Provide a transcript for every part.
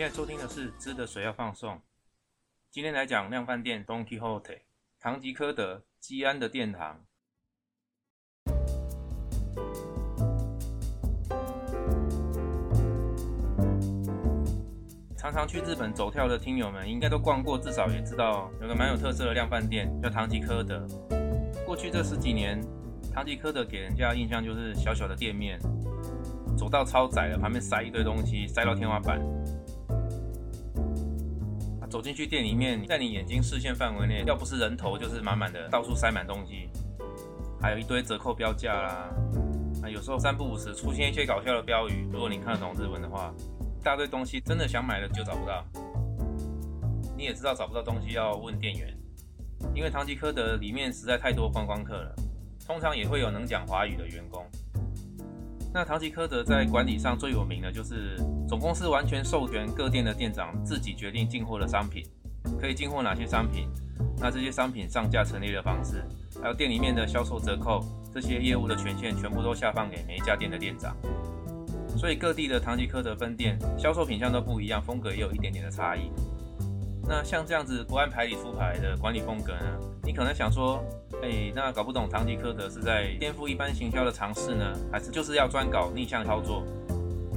现在收听的是《知的水要放送》，今天来讲量饭店 Don Quixote，唐吉诃德，基安的殿堂。常常去日本走跳的听友们，应该都逛过，至少也知道有个蛮有特色的量饭店，叫唐吉诃德。过去这十几年，唐吉诃德给人家印象就是小小的店面，走道超窄的，旁边塞一堆东西，塞到天花板。走进去店里面，在你眼睛视线范围内，要不是人头，就是满满的，到处塞满东西，还有一堆折扣标价啦。啊，有时候三不五时出现一些搞笑的标语，如果你看得懂日文的话。一大堆东西，真的想买了就找不到。你也知道找不到东西要问店员，因为唐吉诃德里面实在太多观光客了，通常也会有能讲华语的员工。那唐吉诃德在管理上最有名的就是总公司完全授权各店的店长自己决定进货的商品，可以进货哪些商品，那这些商品上架陈列的方式，还有店里面的销售折扣，这些业务的权限全部都下放给每一家店的店长。所以各地的唐吉诃德分店销售品相都不一样，风格也有一点点的差异。那像这样子不按牌理出牌的管理风格呢？你可能想说，哎，那搞不懂唐吉诃德是在颠覆一般行销的尝试呢，还是就是要专搞逆向操作？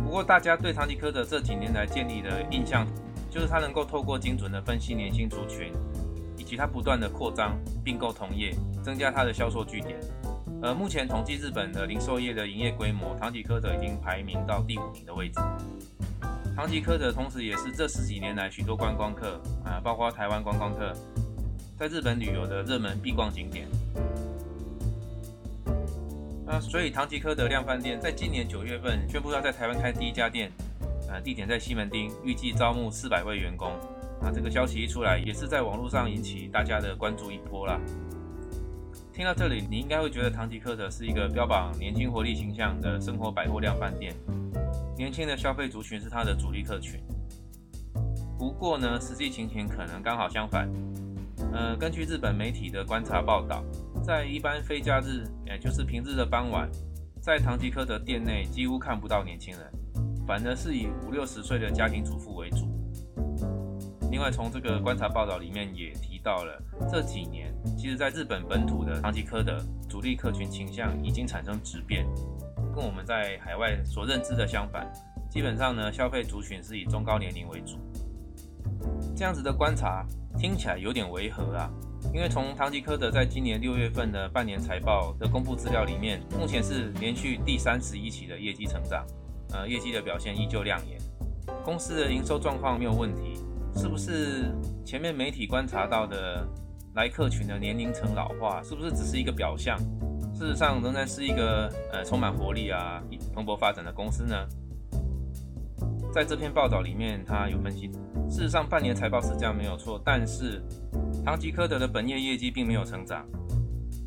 不过大家对唐吉诃德这几年来建立的印象，就是他能够透过精准的分析年轻族群，以及他不断的扩张并购同业，增加他的销售据点。呃，目前统计日本的零售业的营业规模，唐吉诃德已经排名到第五名的位置。唐吉诃德同时也是这十几年来许多观光客啊，包括台湾观光客，在日本旅游的热门必逛景点。那所以唐吉诃德量饭店在今年九月份宣布要在台湾开第一家店，呃，地点在西门町，预计招募四百位员工。啊，这个消息一出来，也是在网络上引起大家的关注一波啦。听到这里，你应该会觉得唐吉诃德是一个标榜年轻活力形象的生活百货量饭店，年轻的消费族群是它的主力客群。不过呢，实际情形可能刚好相反。呃，根据日本媒体的观察报道，在一般非假日，也就是平日的傍晚，在唐吉诃德店内几乎看不到年轻人，反而是以五六十岁的家庭主妇为主。另外，从这个观察报道里面也提到了，这几年其实在日本本土的唐吉诃德主力客群倾向已经产生质变，跟我们在海外所认知的相反。基本上呢，消费族群是以中高年龄为主。这样子的观察听起来有点违和啊，因为从唐吉诃德在今年六月份的半年财报的公布资料里面，目前是连续第三十一期的业绩成长，呃，业绩的表现依旧亮眼，公司的营收状况没有问题。是不是前面媒体观察到的来客群的年龄层老化，是不是只是一个表象？事实上仍然是一个呃充满活力啊、蓬勃发展的公司呢？在这篇报道里面，他有分析，事实上半年财报是这样没有错，但是唐吉诃德的本业业绩并没有成长，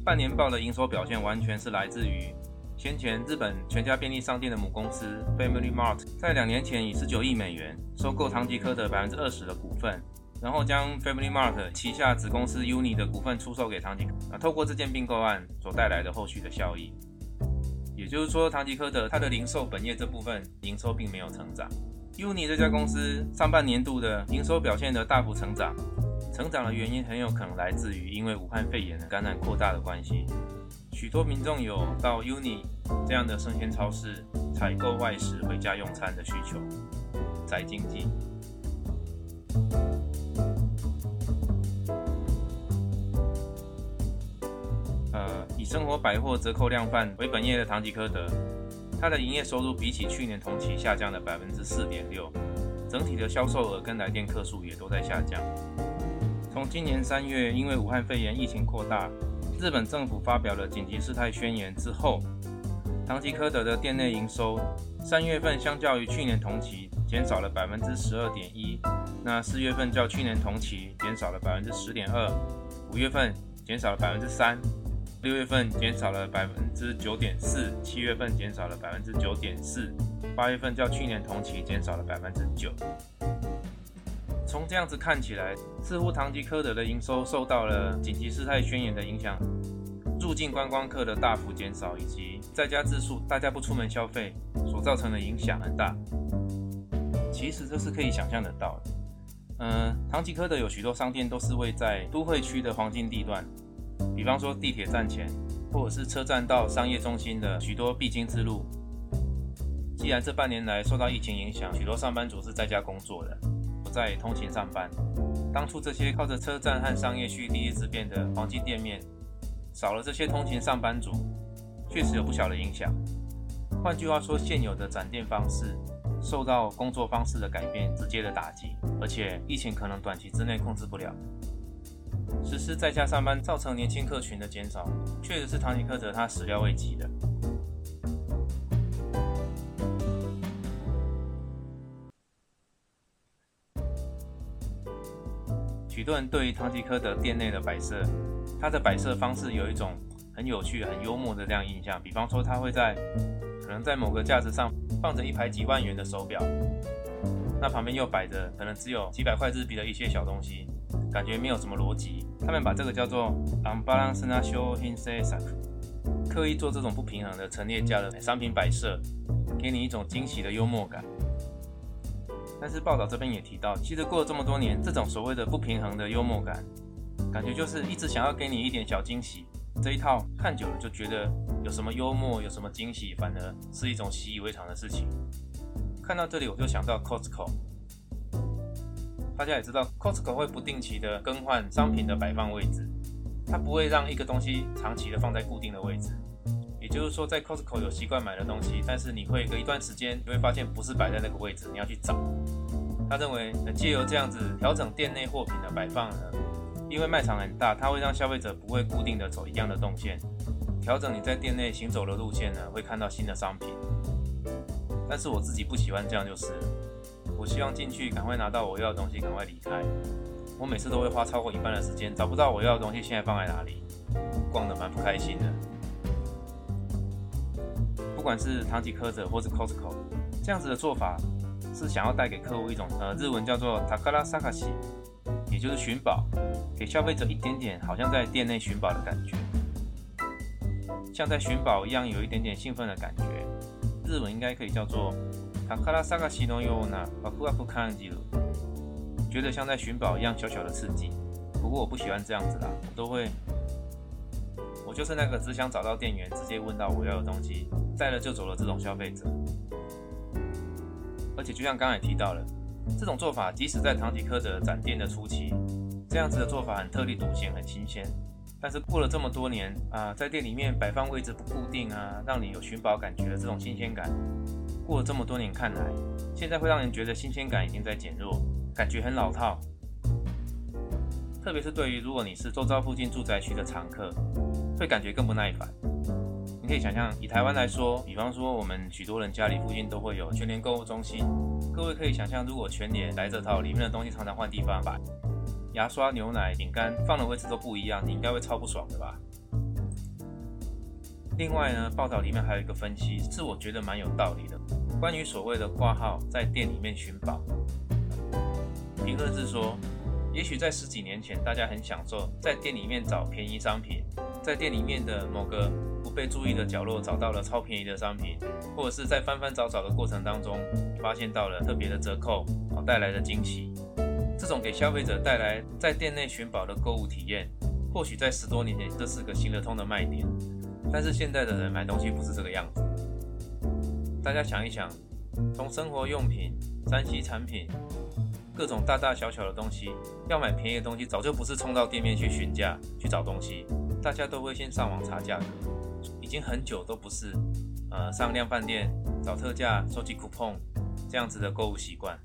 半年报的营收表现完全是来自于。先前，日本全家便利商店的母公司 Family Mart 在两年前以十九亿美元收购唐吉诃德百分之二十的股份，然后将 Family Mart 旗下子公司 Uni 的股份出售给唐吉。那透过这件并购案所带来的后续的效益，也就是说，唐吉诃德它的零售本业这部分营收并没有成长。Uni 这家公司上半年度的营收表现的大幅成长，成长的原因很有可能来自于因为武汉肺炎的感染扩大的关系。许多民众有到 Uni 这样的生鲜超市采购外食回家用餐的需求，宅经济。呃，以生活百货折扣量贩为本业的唐吉诃德，它的营业收入比起去年同期下降了百分之四点六，整体的销售额跟来电客数也都在下降。从今年三月，因为武汉肺炎疫情扩大。日本政府发表了紧急事态宣言之后，唐吉诃德的店内营收三月份相较于去年同期减少了百分之十二点一，那四月份较去年同期减少了百分之十点二，五月份减少了百分之三，六月份减少了百分之九点四，七月份减少了百分之九点四，八月份较去年同期减少了百分之九。从这样子看起来，似乎唐吉诃德的营收受到了紧急事态宣言的影响，入境观光客的大幅减少，以及在家自述、大家不出门消费所造成的影响很大。其实这是可以想象得到的。嗯，唐吉诃德有许多商店都是位在都会区的黄金地段，比方说地铁站前，或者是车站到商业中心的许多必经之路。既然这半年来受到疫情影响，许多上班族是在家工作的，不再通勤上班。当初这些靠着车站和商业区第一次变的黄金店面，少了这些通勤上班族，确实有不小的影响。换句话说，现有的展店方式受到工作方式的改变直接的打击，而且疫情可能短期之内控制不了。实施在家上班造成年轻客群的减少，确实是唐吉诃德他始料未及的。许多人对于唐吉诃德店内的摆设，他的摆设方式有一种很有趣、很幽默的这样印象。比方说，他会在可能在某个架子上放着一排几万元的手表，那旁边又摆着可能只有几百块日币的一些小东西，感觉没有什么逻辑。他们把这个叫做 unbalanced show in s e s a 刻意做这种不平衡的陈列架的商品摆设，给你一种惊喜的幽默感。但是报道这边也提到，其实过了这么多年，这种所谓的不平衡的幽默感，感觉就是一直想要给你一点小惊喜。这一套看久了就觉得有什么幽默，有什么惊喜，反而是一种习以为常的事情。看到这里我就想到 Costco，大家也知道 Costco 会不定期的更换商品的摆放位置，它不会让一个东西长期的放在固定的位置。也就是说，在 Costco 有习惯买的东西，但是你会隔一段时间，你会发现不是摆在那个位置，你要去找。他认为，借由这样子调整店内货品的摆放呢，因为卖场很大，它会让消费者不会固定的走一样的动线，调整你在店内行走的路线呢，会看到新的商品。但是我自己不喜欢这样就是了，希望进去赶快拿到我要的东西，赶快离开。我每次都会花超过一半的时间找不到我要的东西，现在放在哪里，逛得蛮不开心的。不管是唐吉诃德或是 Costco，这样子的做法是想要带给客户一种呃日文叫做 takara sakashi，也就是寻宝，给消费者一点点好像在店内寻宝的感觉，像在寻宝一样有一点点兴奋的感觉。日文应该可以叫做 takara sakashi no yona wakuwaku kanjiru，觉得像在寻宝一样小小的刺激。不过我不喜欢这样子啦，我都会。我就是那个只想找到店员，直接问到我要的东西，带了就走了这种消费者。而且就像刚才提到了，这种做法即使在唐吉诃德展店的初期，这样子的做法很特立独行，很新鲜。但是过了这么多年啊，在店里面摆放位置不固定啊，让你有寻宝感觉的这种新鲜感，过了这么多年看来，现在会让人觉得新鲜感已经在减弱，感觉很老套。特别是对于如果你是周遭附近住宅区的常客。会感觉更不耐烦。你可以想象，以台湾来说，比方说我们许多人家里附近都会有全联购物中心。各位可以想象，如果全联来这套，里面的东西常常换地方摆，牙刷、牛奶、饼干放的位置都不一样，你应该会超不爽的吧？另外呢，报道里面还有一个分析，是我觉得蛮有道理的，关于所谓的挂号在店里面寻宝。评论是说，也许在十几年前，大家很享受在店里面找便宜商品。在店里面的某个不被注意的角落找到了超便宜的商品，或者是在翻翻找找的过程当中发现到了特别的折扣，好带来的惊喜。这种给消费者带来在店内寻宝的购物体验，或许在十多年前这是个行得通的卖点。但是现在的人买东西不是这个样子。大家想一想，从生活用品、三 C 产品，各种大大小小的东西，要买便宜的东西，早就不是冲到店面去询价去找东西。大家都会先上网查价格，已经很久都不是，呃，上量饭店找特价、收集 coupon 这样子的购物习惯。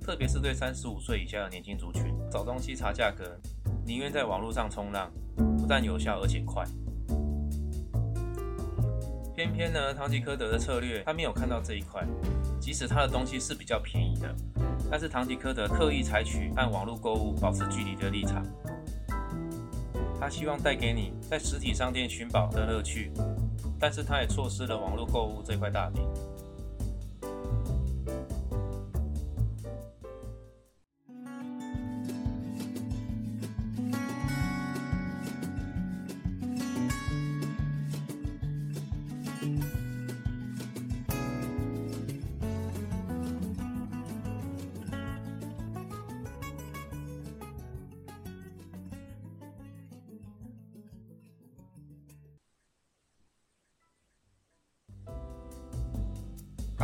特别是对三十五岁以下的年轻族群，找东西查价格，宁愿在网络上冲浪，不但有效而且快。偏偏呢，唐吉诃德的策略他没有看到这一块，即使他的东西是比较便宜的，但是唐吉诃德刻意采取按网络购物保持距离的立场。他希望带给你在实体商店寻宝的乐趣，但是他也错失了网络购物这块大饼。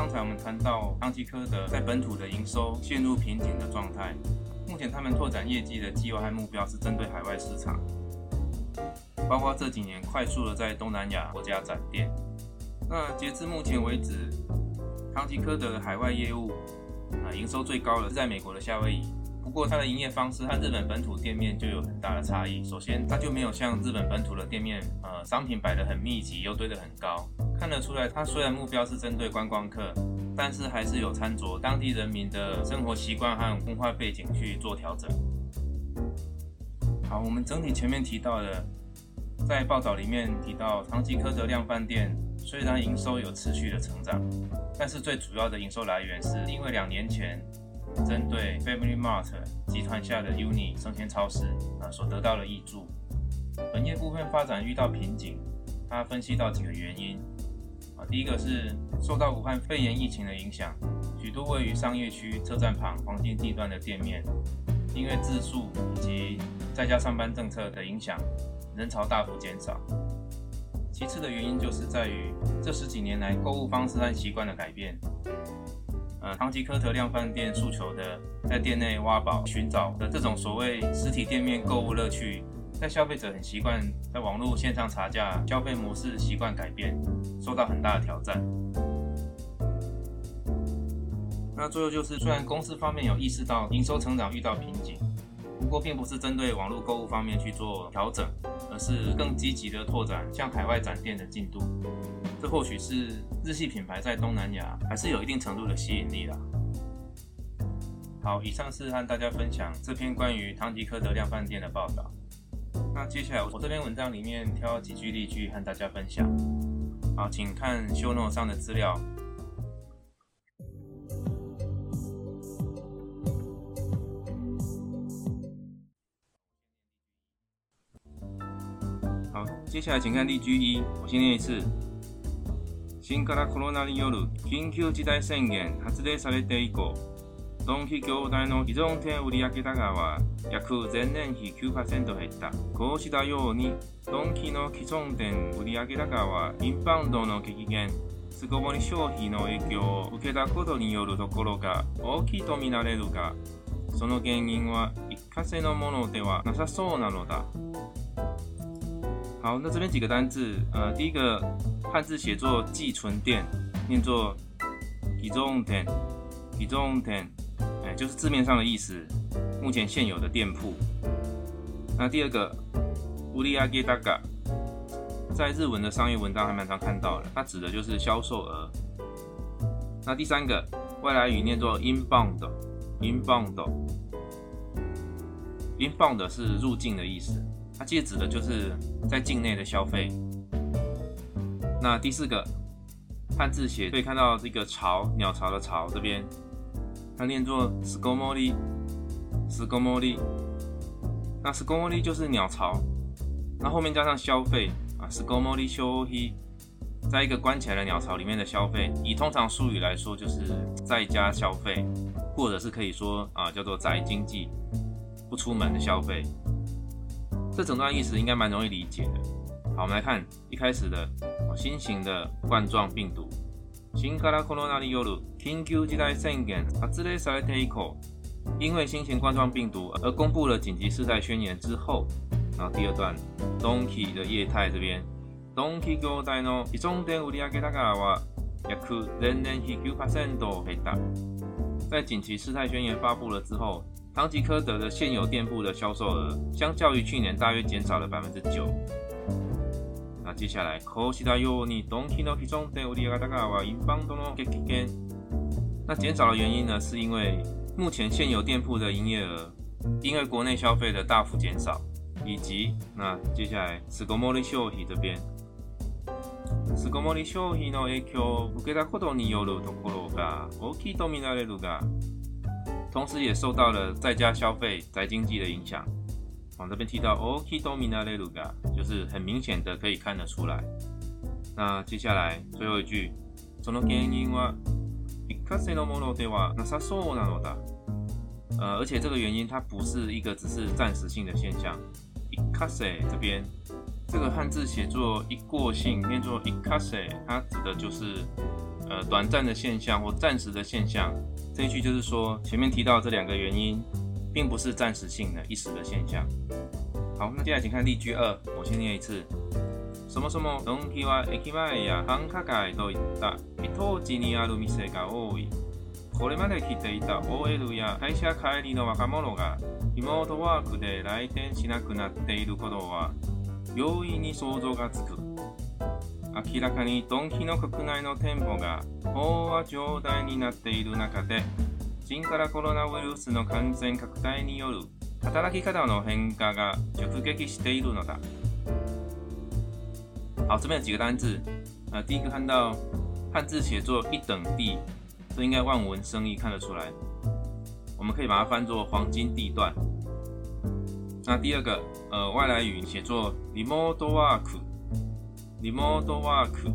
刚才我们谈到康吉科德在本土的营收陷入瓶颈的状态，目前他们拓展业绩的计划和目标是针对海外市场，包括这几年快速的在东南亚国家展店。那截至目前为止，康吉科德的海外业务啊营收最高的是在美国的夏威夷。不过它的营业方式和日本本土店面就有很大的差异。首先，它就没有像日本本土的店面，呃，商品摆得很密集又堆得很高。看得出来，它虽然目标是针对观光客，但是还是有参着当地人民的生活习惯和文化背景去做调整。好，我们整体前面提到的，在报道里面提到，唐吉诃德量饭店虽然营收有持续的成长，但是最主要的营收来源是因为两年前。针对 Family Mart 集团下的 Uni 生鲜超市啊所得到的益助，本业部分发展遇到瓶颈。他分析到几个原因啊，第一个是受到武汉肺炎疫情的影响，许多位于商业区、车站旁黄金地段的店面，因为自述以及在家上班政策的影响，人潮大幅减少。其次的原因就是在于这十几年来购物方式和习惯的改变。呃，唐吉诃德量饭店诉求的在店内挖宝寻找的这种所谓实体店面购物乐趣，在消费者很习惯在网络线上查价消费模式习惯改变，受到很大的挑战。那最后就是，虽然公司方面有意识到营收成长遇到瓶颈，不过并不是针对网络购物方面去做调整，而是更积极的拓展向海外展店的进度。这或许是日系品牌在东南亚还是有一定程度的吸引力啦。好，以上是和大家分享这篇关于唐吉诃德量贩店的报道。那接下来我这篇文章里面挑几句例句和大家分享。好，请看 show note 上的资料。好，接下来请看例句一，我先念一次。新型コロナによる緊急事態宣言発令されて以降、 ドンキ業態の依存店売上高は約前年比9%減った。こうしたように、ドンキの既存店売上高はインバウンドの激減、巣ごもり消費の影響を受けたことによるところが大きいとみられるが、その原因は一過性のものではなさそうなのだ。好，那这边几个单字，呃，第一个汉字写作寄存店，念作寄存店，寄存店，哎，就是字面上的意思。目前现有的店铺。那第二个乌利亚给大嘎，在日文的商业文章还蛮常看到的，它指的就是销售额。那第三个外来语念作 inbound，inbound，inbound 是入境的意思，它其实指的就是在境内的消费。那第四个汉字写可以看到这个巢鸟巢的巢这边，它念作 skomori，skomori。那 skomori 就是鸟巢，那后面加上消费啊，skomori shohi，在一个关起来的鸟巢里面的消费，以通常术语来说就是在家消费，或者是可以说啊叫做宅经济，不出门的消费。这整段意思应该蛮容易理解的。好，我们来看一开始的。新型的冠状病毒。新型コロナ による緊急事態宣言発令されて以降，因为新型冠状病毒而公布了紧急事态宣言之后，然后第二段，Donkey 的业态这边，Donkey 業態の依存店売上高は約前年比9%減った。在紧急事态宣言发布了之后，唐吉诃德的现有店铺的销售额，相较于去年大约减少了百分之九。那接下来，こうしたようにドンキの既存店売上高はインバウンドの激減。 那减少的原因呢，是因为目前现有店铺的营业额因为国内消费的大幅减少，以及那接下来巣ごもり消費这边，巣ごもり消費の影響を受けたことによるところが大きいとみられるが，同时也受到了在家消费宅经济的影响。往这边提到 oki domina leluga，就是很明显的可以看得出来。那接下来最后一句，その原因は 一過性のものではなさそうなのだ。呃，而且这个原因它不是一个只是暂时性的现象。一過性这边这个汉字写作一过性，念作一過性，它指的就是 呃短暂的现象或暂时的现象。这一句就是说，前面提到这两个原因，并不是暂时性的一时的现象。好，那接下来请看例句二，我先念一次。 そもそもドンキは駅前や繁華街といった一等地にある店が多い。これまで来ていた OL や会社帰りの若者がリモートワークで来店しなくなっていることは容易に想像がつく。明らかにドンキの国内の店舗が飽和状態になっている中で、新型コロナウイルスの感染拡大による働き方の変化が直撃しているのだ。好，这边有几个单字。呃，第一个看到汉字写作一等地，这应该望文生义看得出来。我们可以把它翻作黄金地段。那第二个，呃，外来语写作 remote work，remote work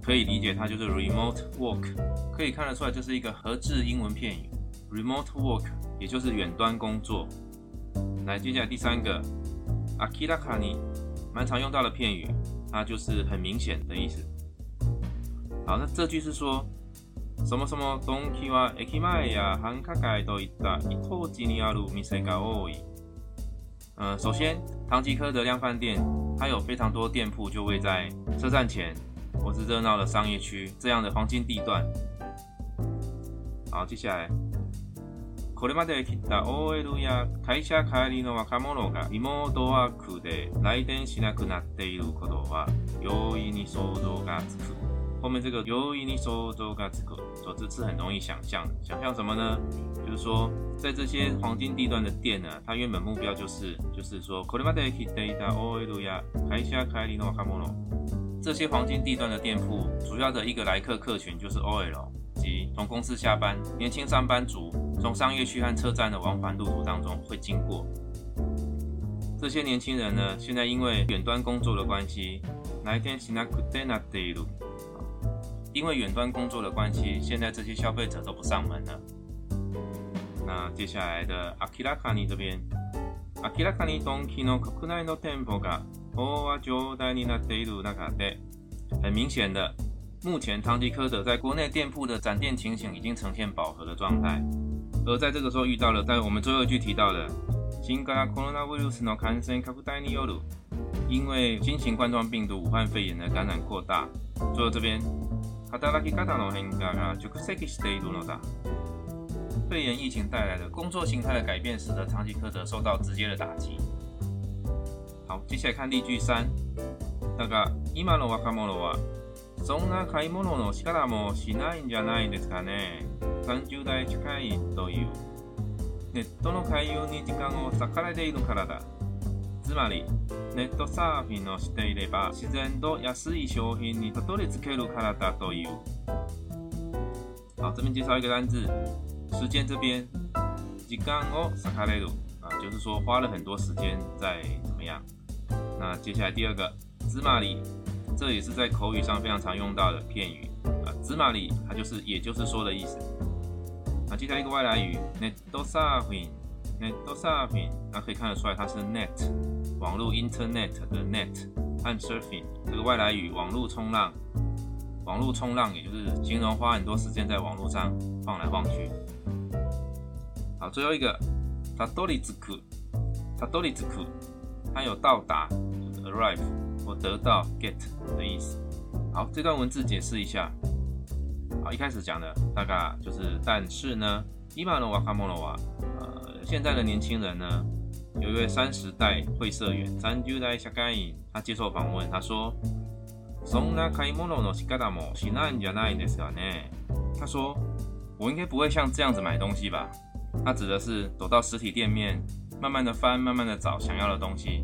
可以理解它就是 remote work，可以看得出来这是一个合制英文片语 remote work，也就是远端工作。来，接下来第三个，akirakani，蛮常用到的片语。它就是很明显的意思。好，那这句是说什么什么东京は駅前や繁華街といった一等地にある店が多い。呃，首先，唐吉诃德量饭店它有非常多店铺就位在车站前或是热闹的商业区这样的黄金地段。好，接下来。 これまで来た OL や会社帰りの若者がリモートワークで来店しなくなっていることは容易に想像がつく。后面这个容易に想像がつく，所知是很容易想象。想象什么呢？就是说，在这些黄金地段的店呢，它原本目标就是，就是说，これまで来ていた OL や会社帰りの若者，这些黄金地段的店铺主要的一个来客客群就是 OL。及从公司下班，年轻上班族从商业区和车站的往返路途当中会经过。这些年轻人呢，现在因为远端工作的关系，来天西那库德那德路，因为远端工作的关系，现在这些消费者都不上门了。那接下来的阿基拉卡尼这边，阿基拉卡尼东基诺国内の店舗が飽和状態になっている中で，很明显的。目前，唐吉诃德在国内店铺的展店情形已经呈现饱和的状态， 而在这个时候遇到了在我们最后一句提到的新型コロナウイルスの感染拡大による，因为新型冠状病毒武汉肺炎的感染扩大，最后这边働き方の変化が直撃しているのだ。肺炎疫情带来的工作形态的改变，使得唐吉诃德受到直接的打击。好，接下来看例句三，だが今の若者は そんな買い物の仕方もしないんじゃないですかね。30代近いという。ネットの開業に時間を割かれているからだ。つまり、ネットサーフィンをしていれば自然と安い商品にたどり着けるからだという。好，这边介绍一个单字，时间这边，時間を割かれる啊，就是说花了很多时间在怎么样。那接下来第二个，芝麻里这也是在口语上非常常用到的片语啊，芝麻里它就是也就是说的意思。啊，接下来一个外来语，net surfing，net surfing，那可以看得出来它是 net 网络 internet 的 net 和 surfing 这个外来语，网络冲浪，网络冲浪也就是形容花很多时间在网络上晃来晃去。好，最后一个 t a d o r i z k u t a d o r i z k u 它有到达，就是 arrive。我得到 get 的意思。好，这段文字解释一下。好，一开始讲的大概就是，但是呢，伊玛诺瓦卡莫诺瓦，呃，现在的年轻人呢，有一位三十代会社员，三十代下干影，他接受访问，他说，そんな買い物の仕方もしないんじゃないですかね。他说，我应该不会像这样子买东西吧？他指的是走到实体店面，慢慢的翻，慢慢的找想要的东西。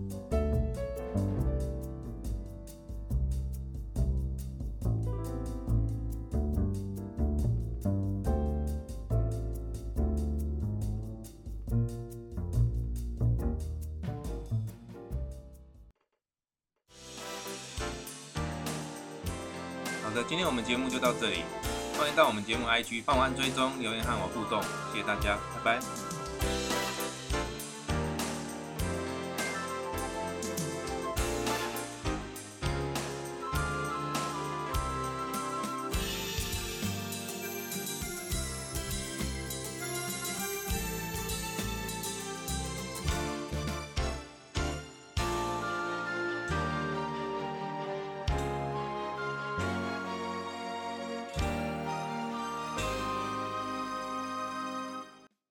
好的，今天我们节目就到这里，欢迎到我们节目 IG 放完追踪，留言和我互动，谢谢大家，拜拜。